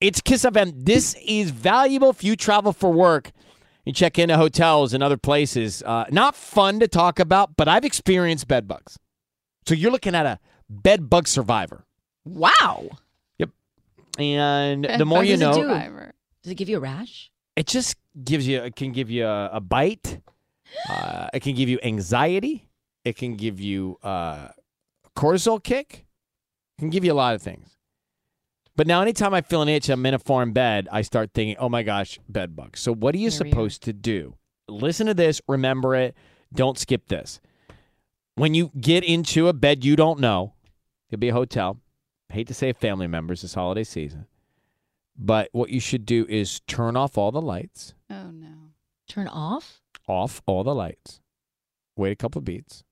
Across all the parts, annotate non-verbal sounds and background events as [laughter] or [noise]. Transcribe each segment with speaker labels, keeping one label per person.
Speaker 1: It's Kiss FM. This is valuable if you travel for work. You check into hotels and other places. Uh, not fun to talk about, but I've experienced bed bugs. So you're looking at a bed bug survivor.
Speaker 2: Wow.
Speaker 1: Yep. And
Speaker 2: Bed
Speaker 1: the more you know,
Speaker 2: survivor.
Speaker 3: Does it give you a rash?
Speaker 1: it just gives you. It can give you a, a bite. Uh, it can give you anxiety. It can give you uh, cortisol kick. It can give you a lot of things. But now, anytime I feel an itch, I'm in a foreign bed, I start thinking, oh my gosh, bed bugs. So, what are you
Speaker 2: Here
Speaker 1: supposed to do? Listen to this, remember it, don't skip this. When you get into a bed you don't know, it'll be a hotel. hate to say family members this holiday season, but what you should do is turn off all the lights,
Speaker 2: Oh no.
Speaker 3: Turn off?
Speaker 1: off all the lights, wait a couple beats,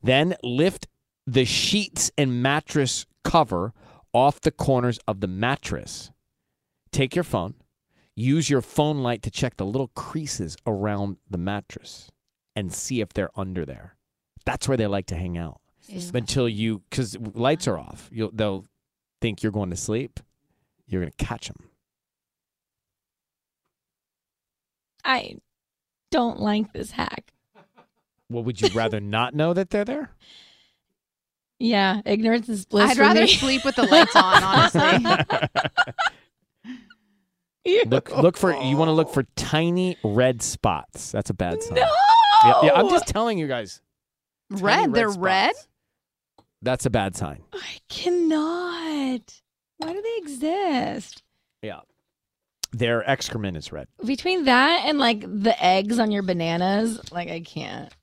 Speaker 1: then lift the sheets and mattress cover off the corners of the mattress. Take your phone, use your phone light to check the little creases around the mattress and see if they're under there. That's where they like to hang out until you, because lights are off. You'll, they'll think you're going to sleep. You're going to catch them.
Speaker 3: I don't like this hack.
Speaker 1: Well, would you rather not know that they're there?
Speaker 3: Yeah, ignorance is bliss.
Speaker 2: I'd
Speaker 3: for
Speaker 2: rather
Speaker 3: me.
Speaker 2: sleep with the lights on, honestly. [laughs]
Speaker 1: look, look for you want to look for tiny red spots. That's a bad sign.
Speaker 3: No.
Speaker 1: Yeah, yeah, I'm just telling you guys. Tiny
Speaker 2: red, they're
Speaker 1: spots.
Speaker 2: red.
Speaker 1: That's a bad sign.
Speaker 3: I cannot. Why do they exist?
Speaker 1: Yeah. Their excrement is red.
Speaker 3: Between that and like the eggs on your bananas, like I can't.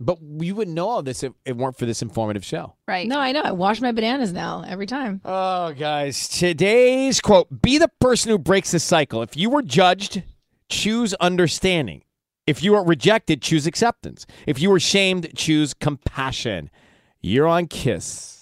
Speaker 1: But you wouldn't know all this if it weren't for this informative show.
Speaker 2: Right.
Speaker 3: No, I know. I wash my bananas now every time.
Speaker 1: Oh, guys. Today's quote Be the person who breaks the cycle. If you were judged, choose understanding. If you were rejected, choose acceptance. If you were shamed, choose compassion. You're on Kiss.